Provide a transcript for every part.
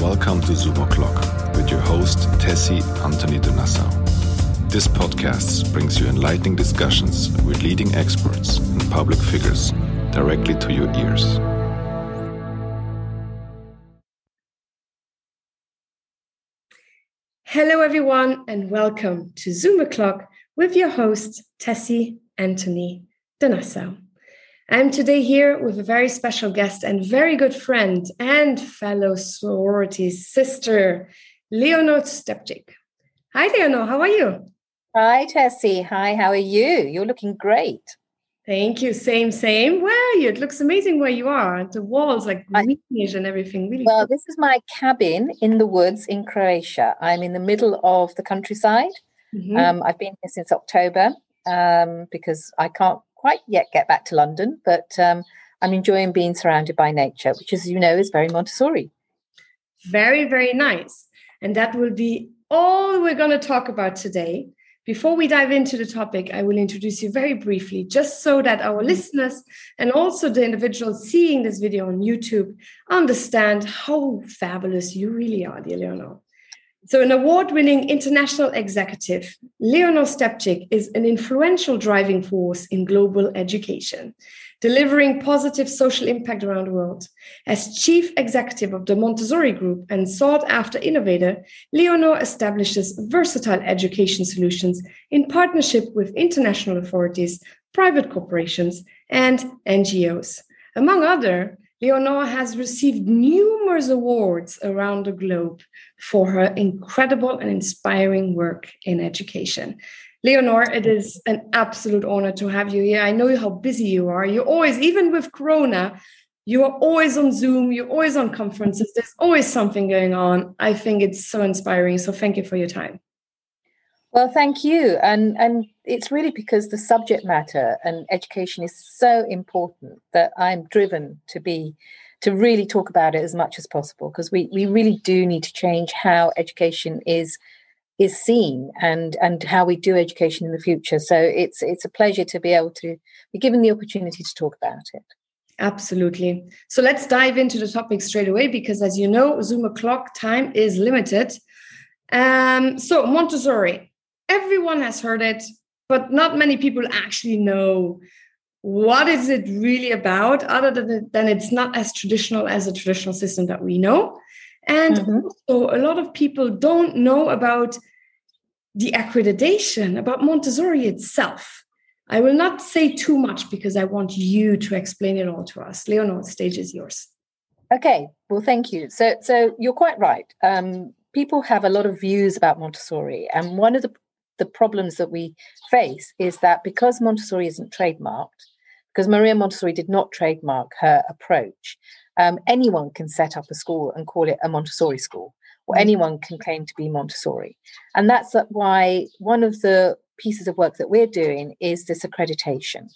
Welcome to Zoom O'Clock with your host, Tessy Antony de Nassau. This podcast brings you enlightening discussions with leading experts and public figures directly to your ears. Hello, everyone, and welcome to Zoom O'Clock with your host, Tessy Antony de Nassau. I'm today here with a very special guest and very good friend and fellow sorority sister, Leonor Stjepic. Hi, Leonor. How are you? Hi, Tessy. Hi, how are you? You're looking great. Thank you. Same, same. Where are you? It looks amazing where you are. The walls, like greenish and everything. Really. Well, cool. this is my cabin in the woods in Croatia. I'm in the middle of the countryside. Mm-hmm. Um, I've been here since October um, because I can't quite yet get back to London, but um, I'm enjoying being surrounded by nature, which, as you know, is very Montessori. Very, very nice. And that will be all we're going to talk about today. Before we dive into the topic, I will introduce you very briefly, just so that our listeners and also the individuals seeing this video on YouTube understand how fabulous you really are, dear Leonor. So, an award winning international executive, Leonor Stjepic is an influential driving force in global education, delivering positive social impact around the world. As chief executive of the Montessori Group and sought after innovator, Leonor establishes versatile education solutions in partnership with international authorities, private corporations, and NGOs. Among other, Leonor has received numerous awards around the globe for her incredible and inspiring work in education. Leonor, it is an absolute honor to have you here. I know how busy you are. You're always, even with Corona, you are always on Zoom, you're always on conferences, there's always something going on. I think it's so inspiring. So thank you for your time. Well, thank you. And and it's really because the subject matter and education is so important that I'm driven to be to really talk about it as much as possible because we, we really do need to change how education is is seen and and how we do education in the future. So it's it's a pleasure to be able to be given the opportunity to talk about it. Absolutely. So let's dive into the topic straight away because as you know, Zoom o'clock time is limited. Um, so Montessori, everyone has heard it, but not many people actually know what is it really about other than, than it's not as traditional as a traditional system that we know. And mm-hmm. also a lot of people don't know about the accreditation about montessori itself. I will not say too much because i want you to explain it all to us. Leonor the stage is yours. Okay well thank you. So so you're quite right. Um, people have a lot of views about montessori and one of the the problems that we face is that because Montessori isn't trademarked, because Maria Montessori did not trademark her approach, um, anyone can set up a school and call it a Montessori school, or mm. anyone can claim to be Montessori. And that's why one of the pieces of work that we're doing is this accreditation.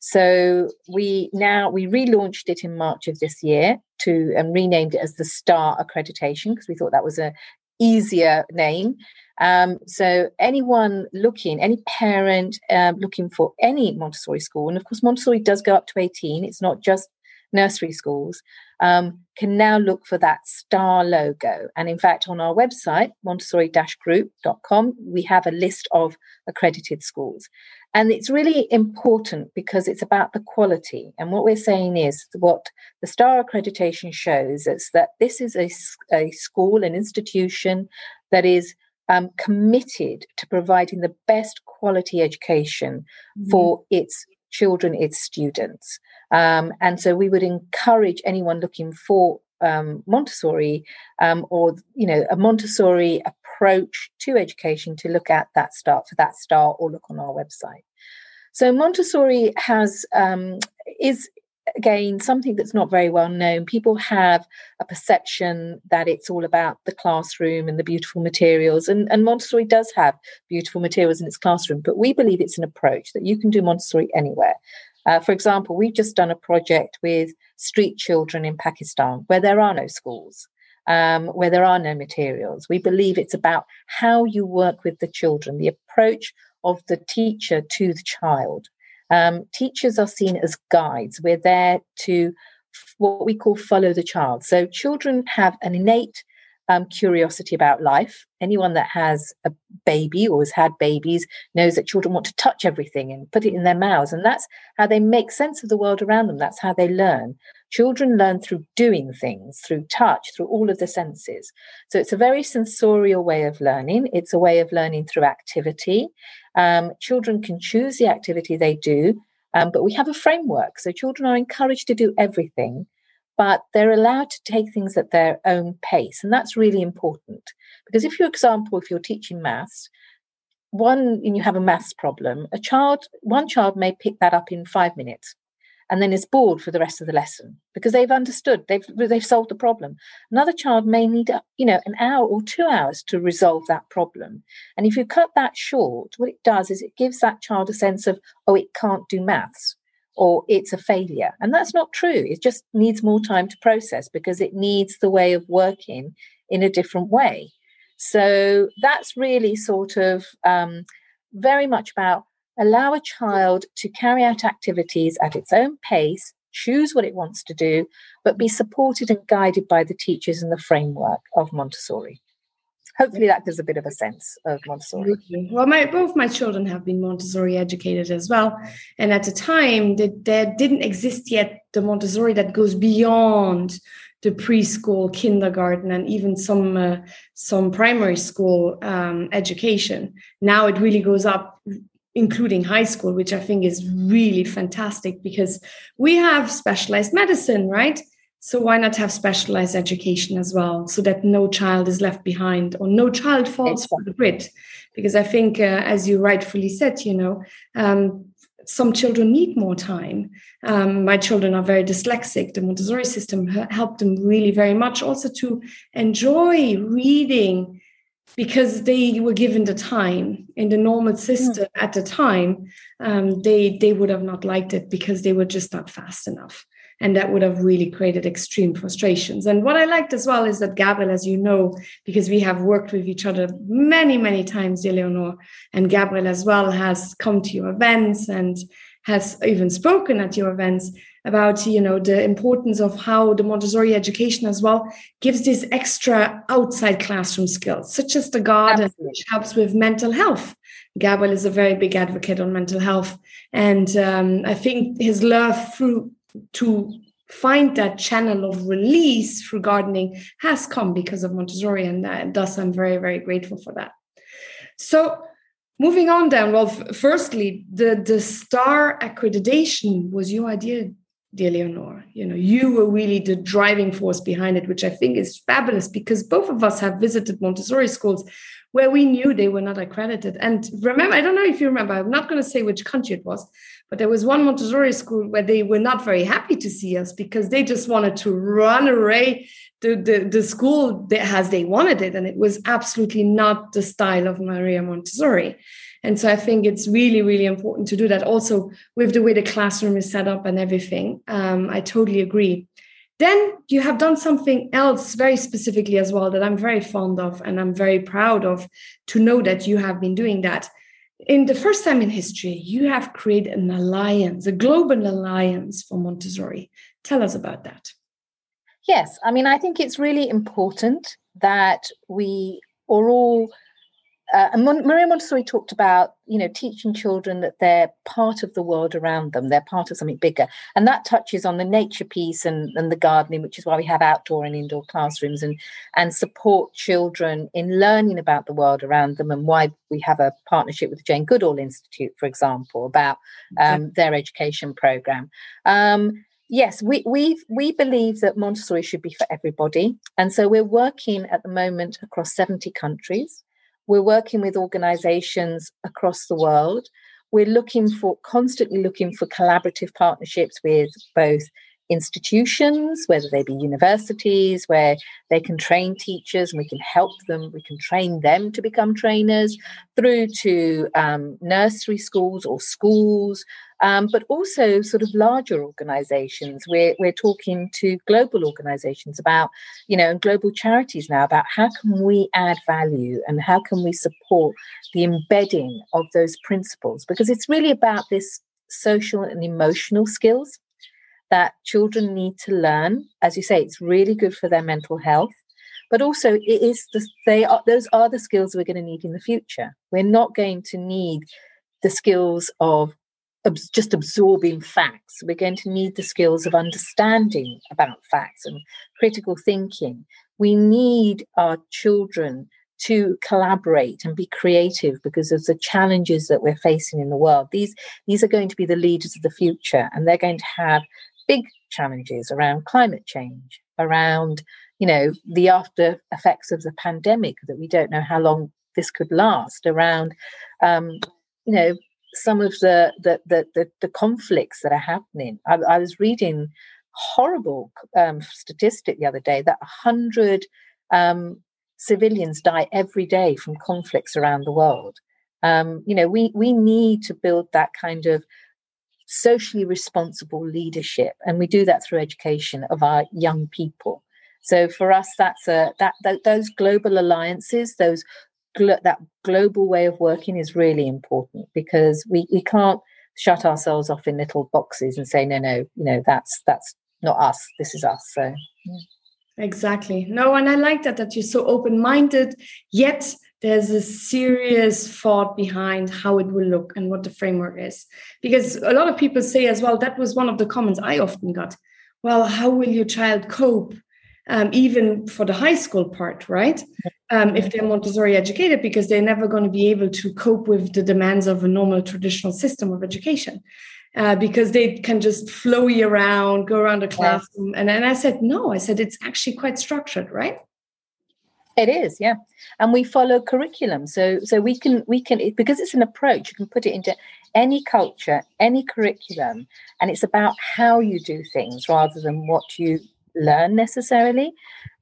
So we now we relaunched it in March of this year to and renamed it as the Star Accreditation because we thought that was a easier name um, so anyone looking, any parent um, looking for any Montessori school, and of course Montessori does go up to 18, it's not just nursery schools, um, can now look for that star logo. And in fact, on our website, montessori-group.com, we have a list of accredited schools. And it's really important because it's about the quality. And what we're saying is what the STAR accreditation shows is that this is a, a school, an institution that is um, committed to providing the best quality education mm-hmm. for its children, its students. Um, and so we would encourage anyone looking for um, Montessori um, or you know a Montessori approach to education to look at that start for that star or look on our website. So Montessori has um, is again something that's not very well known. People have a perception that it's all about the classroom and the beautiful materials and, and montessori does have beautiful materials in its classroom but we believe it's an approach that you can do montessori anywhere. Uh, for example we've just done a project with street children in pakistan where there are no schools um, where there are no materials. We believe it's about how you work with the children the approach of the teacher to the child um, teachers are seen as guides. We're there to what we call follow the child. So children have an innate um, curiosity about life. Anyone that has a baby or has had babies knows that children want to touch everything and put it in their mouths. And that's how they make sense of the world around them. That's how they learn. Children learn through doing things, through touch, through all of the senses. So it's a very sensorial way of learning. It's a way of learning through activity. Um, children can choose the activity they do, um, but we have a framework. So children are encouraged to do everything but they're allowed to take things at their own pace. And that's really important. Because if, for example, if you're teaching maths, one and you have a maths problem, a child, one child may pick that up in five minutes and then is bored for the rest of the lesson because they've understood, they've they've solved the problem. Another child may need, you know, an hour or two hours to resolve that problem. And if you cut that short, what it does is it gives that child a sense of, oh, it can't do maths or it's a failure. And that's not true. It just needs more time to process because it needs the way of working in a different way. So that's really sort of um, very much about allow a child to carry out activities at its own pace, choose what it wants to do, but be supported and guided by the teachers and the framework of Montessori hopefully that gives a bit of a sense of Montessori. Well, my both my children have been Montessori educated as well, and at the time that there didn't exist yet the Montessori that goes beyond the preschool, kindergarten, and even some uh, some primary school um, education. Now it really goes up including high school, which I think is really fantastic because we have specialized medicine, right? So why not have specialized education as well, so that no child is left behind or no child falls for the grid? Because I think, uh, as you rightfully said, you know, um, some children need more time. Um, my children are very dyslexic. The Montessori system helped them really very much also to enjoy reading because they were given the time in the normal system mm. at the time. Um, they they would have not liked it because they were just not fast enough and that would have really created extreme frustrations. And what I liked as well is that Gabriel, as you know, because we have worked with each other many, many times, Eleonore, and Gabriel as well has come to your events and has even spoken at your events about you know the importance of how the montessori education as well gives these extra outside classroom skills such as the garden Absolutely. which helps with mental health gabriel is a very big advocate on mental health and um, i think his love through to find that channel of release through gardening has come because of Montessori, and uh, thus I'm very, very grateful for that. So, moving on, then, well, firstly, the the star accreditation was your idea, dear Leonor. You know, you were really the driving force behind it, which I think is fabulous because both of us have visited Montessori schools where we knew they were not accredited. And remember, I don't know if you remember, I'm not going to say which country it was, but there was one Montessori school where they were not very happy to see us because they just wanted to run away the, the, the school as they wanted it. And it was absolutely not the style of Maria Montessori. And so I think it's really, really important to do that also with the way the classroom is set up and everything. Um, I totally agree. Then you have done something else very specifically as well that I'm very fond of and I'm very proud of to know that you have been doing that in the first time in history, you have created an alliance, a global alliance for Montessori. Tell us about that. Yes, I mean, I think it's really important that we are all uh, and Maria Montessori talked about, you know, teaching children that they're part of the world around them, they're part of something bigger, and that touches on the nature piece and, and the gardening, which is why we have outdoor and indoor classrooms, and and support children in learning about the world around them, and why we have a partnership with the Jane Goodall Institute, for example, about um, their education program. Um, yes we we we believe that montessori should be for everybody and so we're working at the moment across 70 countries we're working with organizations across the world. We're looking for constantly looking for collaborative partnerships with both institutions, whether they be universities, where they can train teachers and we can help them, we can train them to become trainers, through to um, nursery schools or schools, um, but also sort of larger organizations. We're, we're talking to global organizations about, you know, and global charities now about how can we add value and how can we support the embedding of those principles, because it's really about this social and emotional skills that children need to learn. As you say, it's really good for their mental health. but also it is the, they are those are the skills we're going to need in the future. We're not going to need the skills of just absorbing facts. We're going to need the skills of understanding about facts and critical thinking. We need our children to collaborate and be creative because of the challenges that we're facing in the world. These, these are going to be the leaders of the future, and they're going to have big challenges around climate change, around you know the after effects of the pandemic that we don't know how long this could last, around um, you know some of the the the, the, the conflicts that are happening. I, I was reading horrible um, statistic the other day that 100 um, civilians die every day from conflicts around the world. Um, you know, we we need to build that kind of socially responsible leadership, and we do that through education of our young people. So for us, that's a that, that those global alliances, those glo- that global way of working is really important because we we can't shut ourselves off in little boxes and say no no you know that's that's not us this is us so exactly. No and i like that that you're so open-minded yet there's a serious thought behind how it will look and what the framework is. Because a lot of people say as well that was one of the comments i often got. Well how will your child cope um, even for the high school part right um, if they're Montessori educated because they're never going to be able to cope with the demands of a normal traditional system of education. Uh, because they can just flow you around, go around the classroom. And, and I said, no, I said, it's actually quite structured, right? It is, yeah, and we follow curriculum, so so we can we can because it's an approach. You can put it into any culture, any curriculum, and it's about how you do things rather than what you learn necessarily.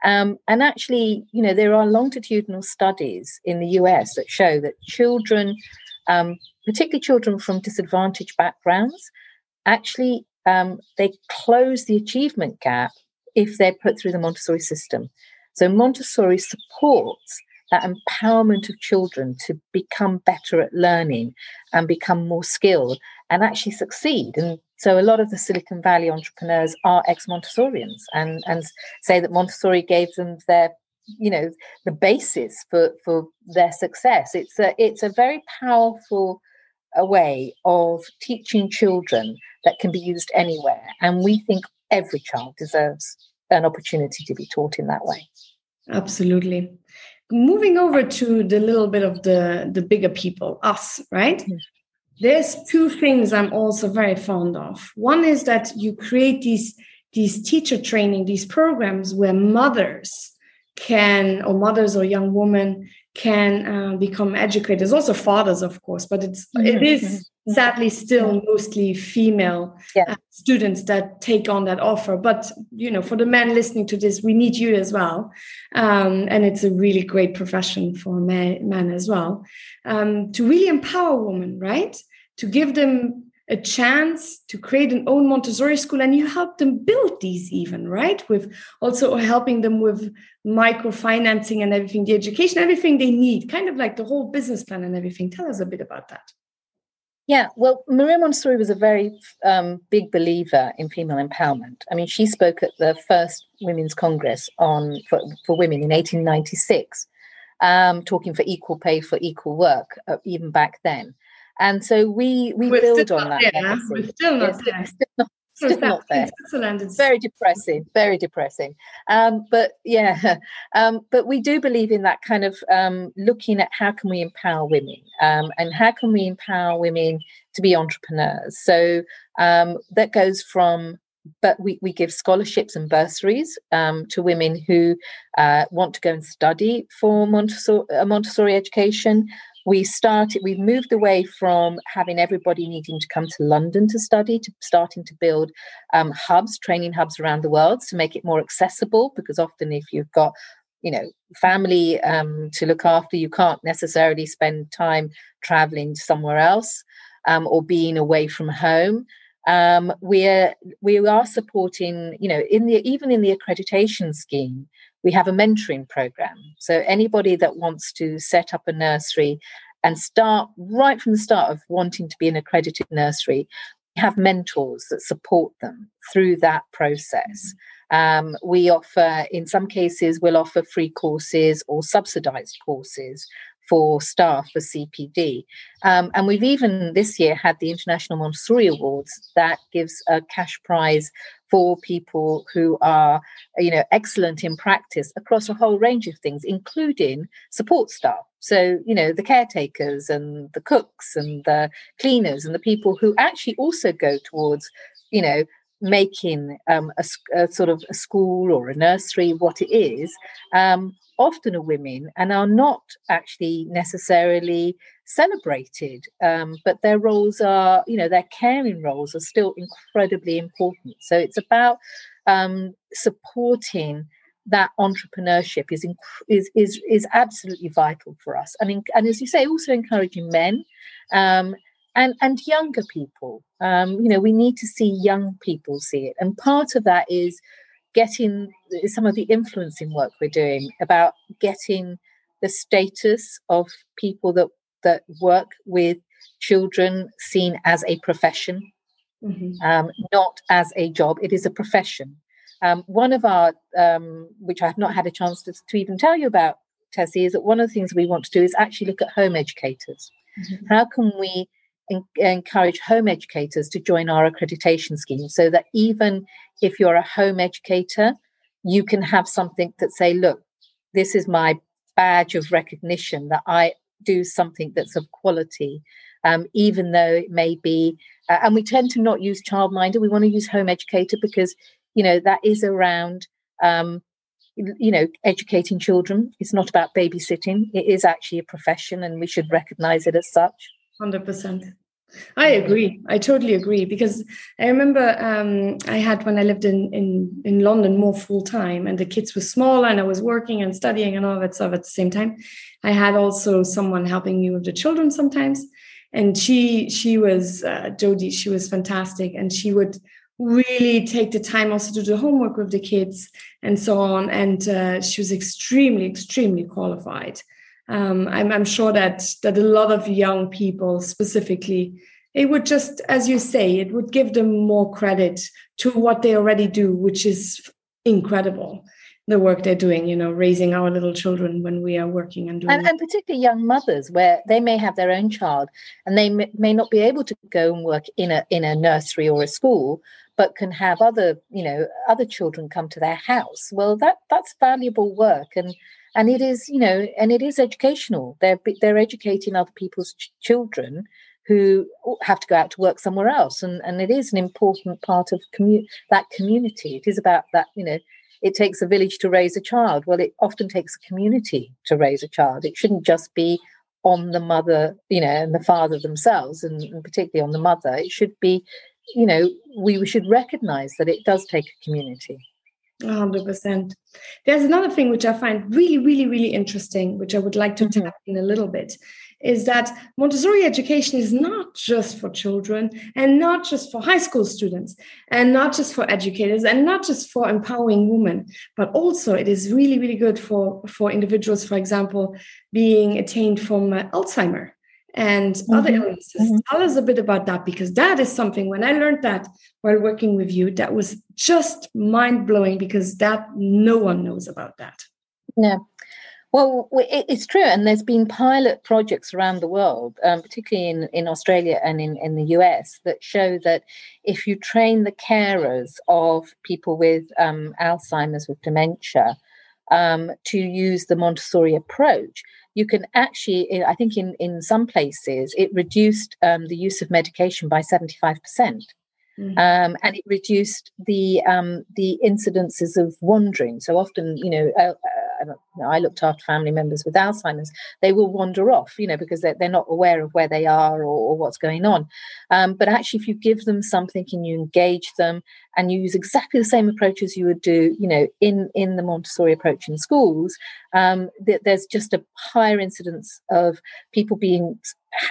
Um, and actually, you know, there are longitudinal studies in the US that show that children, um, particularly children from disadvantaged backgrounds, actually um, they close the achievement gap if they're put through the Montessori system. So Montessori supports that empowerment of children to become better at learning and become more skilled and actually succeed. And so a lot of the Silicon Valley entrepreneurs are ex-Montessorians and, and say that Montessori gave them their you know the basis for for their success. It's a it's a very powerful a way of teaching children that can be used anywhere. And we think every child deserves an opportunity to be taught in that way. Absolutely. Moving over to the little bit of the the bigger people us right? Mm-hmm there's two things I'm also very fond of. One is that you create these these teacher training, these programs where mothers can, or mothers or young women can uh, become educators, also fathers, of course, but it's mm-hmm. it is. Sadly still mostly female yeah. uh, students that take on that offer. But you know, for the men listening to this, we need you as well, um, and it's a really great profession for men, men as well um, to really empower women, right? to give them a chance to create an own Montessori school and you help them build these even, right? With also helping them with microfinancing and everything, the education, everything they need, kind of like the whole business plan and everything. Tell us a bit about that. Yeah, well, Maria Montessori was a very um, big believer in female empowerment. I mean, she spoke at the first Women's Congress on for, for women in 1896, um, talking for equal pay for equal work, uh, even back then. And so we we we're build on that. There. We're still not there. Still not, still not there. Switzerland is very depressing, very depressing. Um, but yeah, um, but we do believe in that kind of um, looking at how can we empower women um, and how can we empower women to be entrepreneurs. So um, that goes from but we, we give scholarships and bursaries um, to women who uh, want to go and study for Montessori, a Montessori education we started we've moved away from having everybody needing to come to london to study to starting to build um, hubs training hubs around the world to make it more accessible because often if you've got you know family um, to look after you can't necessarily spend time traveling somewhere else um, or being away from home. Um, we're we are supporting you know in the even in the accreditation scheme we have a mentoring program. So anybody that wants to set up a nursery and start right from the start of wanting to be an accredited nursery we have mentors that support them through that process. Um, we offer, in some cases, we'll offer free courses or subsidized courses for staff for CPD. Um, and we've even this year had the International Montessori Awards that gives a cash prize for people who are, you know, excellent in practice across a whole range of things, including support staff. So, you know, the caretakers and the cooks and the cleaners and the people who actually also go towards, you know, making um, a, a, sort of a school or a nursery what it is um, often are women and are not actually necessarily celebrated um, but their roles are you know their caring roles are still incredibly important. So it's about um, supporting that entrepreneurship is, is is is absolutely vital for us. And in, and as you say also encouraging men um, and and younger people um, you know we need to see young people see it and part of that is getting some of the influencing work we're doing about getting the status of people that that work with children seen as a profession, mm-hmm. um, not as a job. It is a profession. Um, one of our, um, which I have not had a chance to, to, even tell you about, Tessy, is that one of the things we want to do is actually look at home educators. Mm-hmm. How can we encourage home educators to join our accreditation scheme so that even if you're a home educator, you can have something that say, look, this is my badge of recognition that I do something that's of quality, um, even though it may be. Uh, and we tend to not use childminder. We want to use home educator because you know that is around. Um, you know, educating children. It's not about babysitting. It is actually a profession, and we should recognize it as such. Hundred percent. I agree. I totally agree because I remember um, I had when I lived in in in London more full time, and the kids were smaller, and I was working and studying and all that stuff at the same time. I had also someone helping me with the children sometimes, and she she was uh, Jody. She was fantastic, and she would really take the time also to do homework with the kids and so on. And uh, she was extremely extremely qualified um, I'm, I'm sure that that a lot of young people specifically it would just as you say it would give them more credit to what they already do which is incredible the work they're doing you know raising our little children when we are working and doing and, and particularly young mothers where they may have their own child and they may, not be able to go and work in a in a nursery or a school but can have other you know other children come to their house. Well that that's valuable work and and it is you know and it is educational. They're they're educating other people's ch- children who have to go out to work somewhere else and and it is an important part of commu- that community. It is about that you know it takes a village to raise a child. Well it often takes a community to raise a child. It shouldn't just be on the mother you know and the father themselves and, and particularly on the mother. It should be you know we, should recognize that it does take a community 100%. There's another thing which I find really, really, really interesting, which I would like to mm-hmm. tap in a little bit, is that Montessori education is not just for children and not just for high school students and not just for educators and not just for empowering women, but also it is really, really good for, for individuals, for example, being attained from uh, Alzheimer and mm-hmm. other illnesses. Mm-hmm. Tell us a bit about that because that is something when I learned that while working with you, that was just mind blowing because that no one knows about that. Yeah. Well, it's true, and there's been pilot projects around the world, um, particularly in, in Australia and in, in the US, that show that if you train the carers of people with um, Alzheimer's, with dementia, um, to use the Montessori approach, you can actually, I think in, in some places, it reduced um, the use of medication by 75%. Mm-hmm. Um, and it reduced the um, the incidences of wandering. So often, you know, uh, uh, I looked after family members with Alzheimer's. They will wander off, you know, because they're, they're not aware of where they are or, or what's going on. Um, but actually, if you give them something and you engage them and you use exactly the same approach as you would do, you know, in in the Montessori approach in schools, um, th- there's just a higher incidence of people being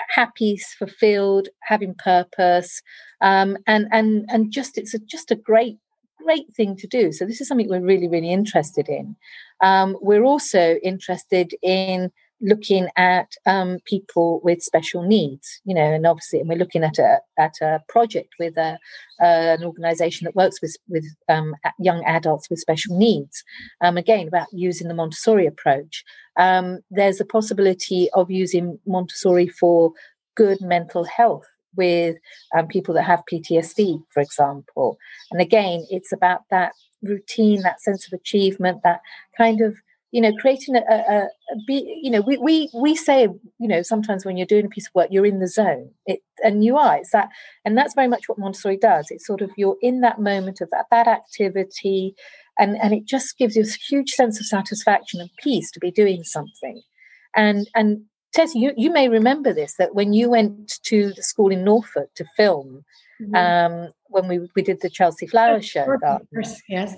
happy, fulfilled, having purpose, um, and and and just it's a, just a great great thing to do. So this is something we're really really interested in. Um, we're also interested in looking at um, people with special needs, you know, and obviously, and we're looking at a at a project with a, uh, an organisation that works with with um, young adults with special needs. Um, again, about using the Montessori approach. Um, there's a possibility of using Montessori for good mental health with um, people that have PTSD, for example. And again, it's about that routine, that sense of achievement, that kind of you know creating a, a, a be you know we, we we say you know sometimes when you're doing a piece of work you're in the zone. It and you are. It's that and that's very much what montessori does. It's sort of you're in that moment of that, that activity and and it just gives you a huge sense of satisfaction and peace to be doing something. And and Tessy, you, you may remember this that when you went to the school in Norfolk to film, mm-hmm. um, when we, we did the Chelsea Flower Show. yes.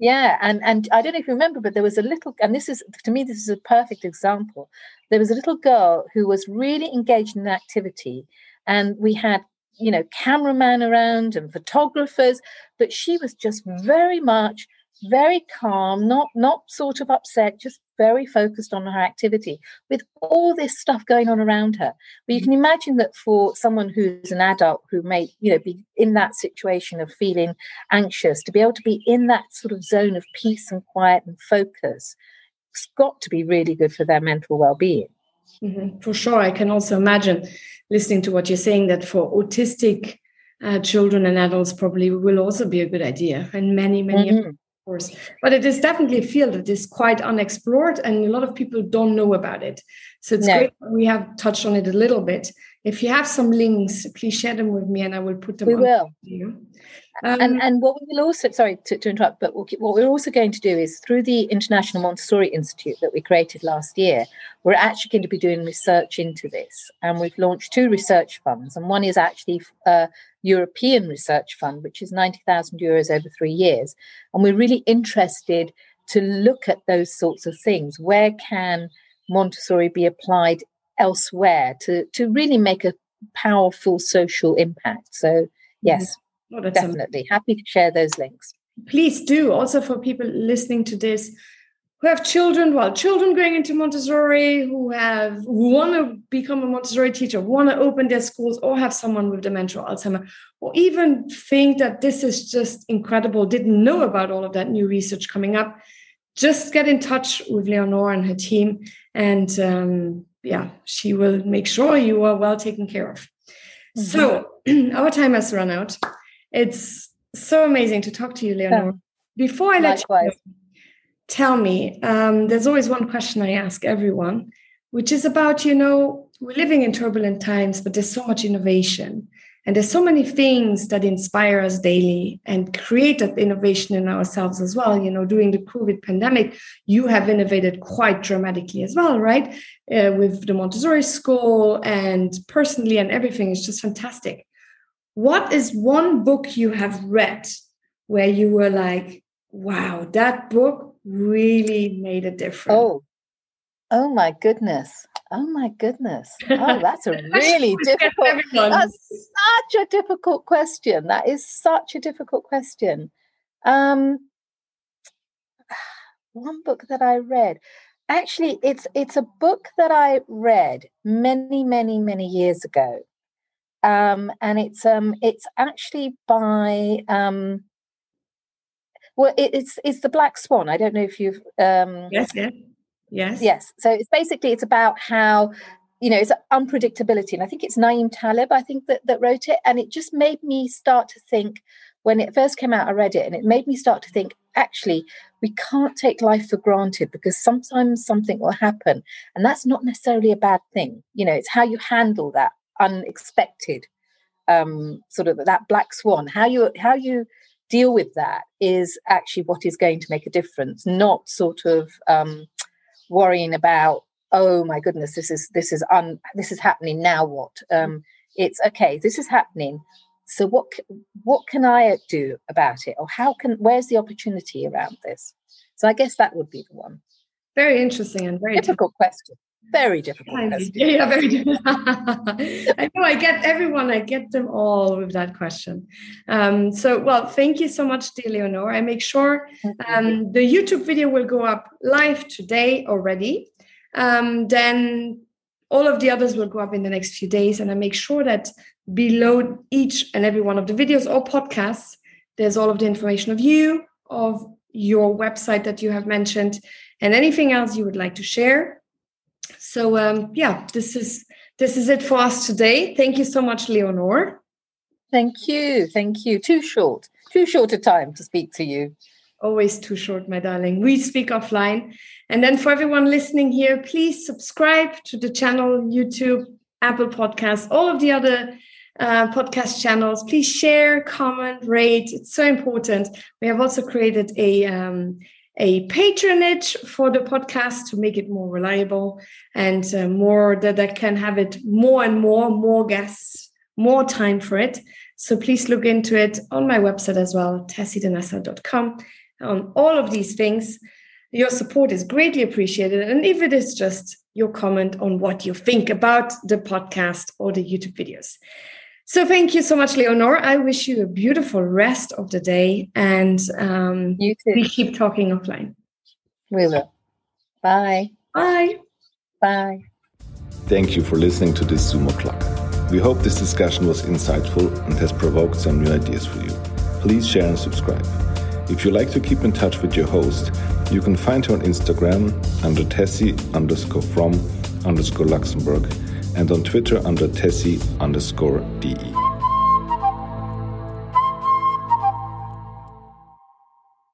Yeah, and and I don't know if you remember, but there was a little, and this is to me, this is a perfect example. There was a little girl who was really engaged in an activity, and we had you know cameraman around and photographers, but she was just very much very calm, not not sort of upset, just very focused on her activity with all this stuff going on around her. But you can imagine that for someone who's an adult who may, you know, be in that situation of feeling anxious, to be able to be in that sort of zone of peace and quiet and focus, it's got to be really good for their mental well-being. Mm-hmm. For sure, I can also imagine listening to what you're saying that for autistic uh, children and adults probably will also be a good idea and many many mm-hmm course. But it is definitely a field that is quite unexplored and a lot of people don't know about it. So it's no. great we have touched on it a little bit. If you have some links, please share them with me and I will put them we will. you. Um, and, and what we will also, sorry to, to interrupt, but what we're also going to do is through the International Montessori Institute that we created last year, we're actually going to be doing research into this. And we've launched two research funds, and one is actually a European research fund, which is 90,000 euros over three years. And we're really interested to look at those sorts of things. Where can Montessori be applied elsewhere to, to really make a powerful social impact? So, yes. Mm-hmm Oh, Definitely. Happy to share those links. Please do. Also, for people listening to this who have children, well, children going into Montessori, who have who want to become a Montessori teacher, want to open their schools, or have someone with dementia or Alzheimer, or even think that this is just incredible, didn't know about all of that new research coming up, just get in touch with Leonor and her team. And um, yeah, she will make sure you are well taken care of. Mm-hmm. So our time has run out. It's so amazing to talk to you, Leonor. Yeah. Before I let Likewise. you go, tell me, um, there's always one question I ask everyone, which is about, you know, we're living in turbulent times, but there's so much innovation. And there's so many things that inspire us daily and create that innovation in ourselves as well. You know, during the COVID pandemic, you have innovated quite dramatically as well, right? Uh, with the Montessori school and personally, and everything is just fantastic what is one book you have read where you were like, wow, that book really made a difference? Oh, oh my goodness. Oh my goodness. Oh, that's a really difficult that's such a difficult question. That is such a difficult question. Um one book that I read. Actually, it's it's a book that I read many, many, many years ago um, and it's um, it's actually by um, well, it's it's the Black Swan. I don't know if you've um, yes, yeah. yes, yes. So it's basically it's about how you know it's unpredictability, and I think it's Nassim Taleb. I think that that wrote it, and it just made me start to think. When it first came out, I read it, and it made me start to think. Actually, we can't take life for granted because sometimes something will happen, and that's not necessarily a bad thing. You know, it's how you handle that unexpected um, sort of that black swan how you how you deal with that is actually what is going to make a difference not sort of um, worrying about oh my goodness this is this is un this is happening now what? Um, it's okay this is happening. So what what can i do about it? Or how can where's the opportunity around this? So i guess that would be the one. Very interesting and very difficult question very difficult. Yeah, yeah, very difficult. I know I get everyone, I get them all with that question. Um, so, well, thank you so much, dear Leonor. I make sure um, the YouTube video will go up live today already. um, then all of the others will go up in the next few days. And I make sure that below each and every one of the videos or podcasts, there's all of the information of you, of your website that you have mentioned, and anything else you would like to share. So um, yeah, this is this is it for us today. Thank you so much, Leonor. Thank you. Thank you. Too short. Too short a time to speak to you. Always too short, my darling. We speak offline. And then for everyone listening here, please subscribe to the channel, YouTube, Apple Podcasts, all of the other uh, podcast channels. Please share, comment, rate. It's so important. We have also created a um, a patronage for the podcast to make it more reliable and uh, more that I can have it more and more, more guests, more time for it. So please look into it on my website as well, tessiedenassau.com. On all of these things, your support is greatly appreciated. And if it is just your comment on what you think about the podcast or the YouTube videos. So thank you so much, Leonor. I wish you a beautiful rest of the day and um, you too. we keep talking offline. We will. Bye. Bye. Bye. Thank you for listening to this Zoom o'clock. We hope this discussion was insightful and has provoked some new ideas for you. Please share and subscribe. If you like to keep in touch with your host, you can find her on Instagram under Tessy underscore from underscore Luxembourg and on Twitter under Tessy underscore DE.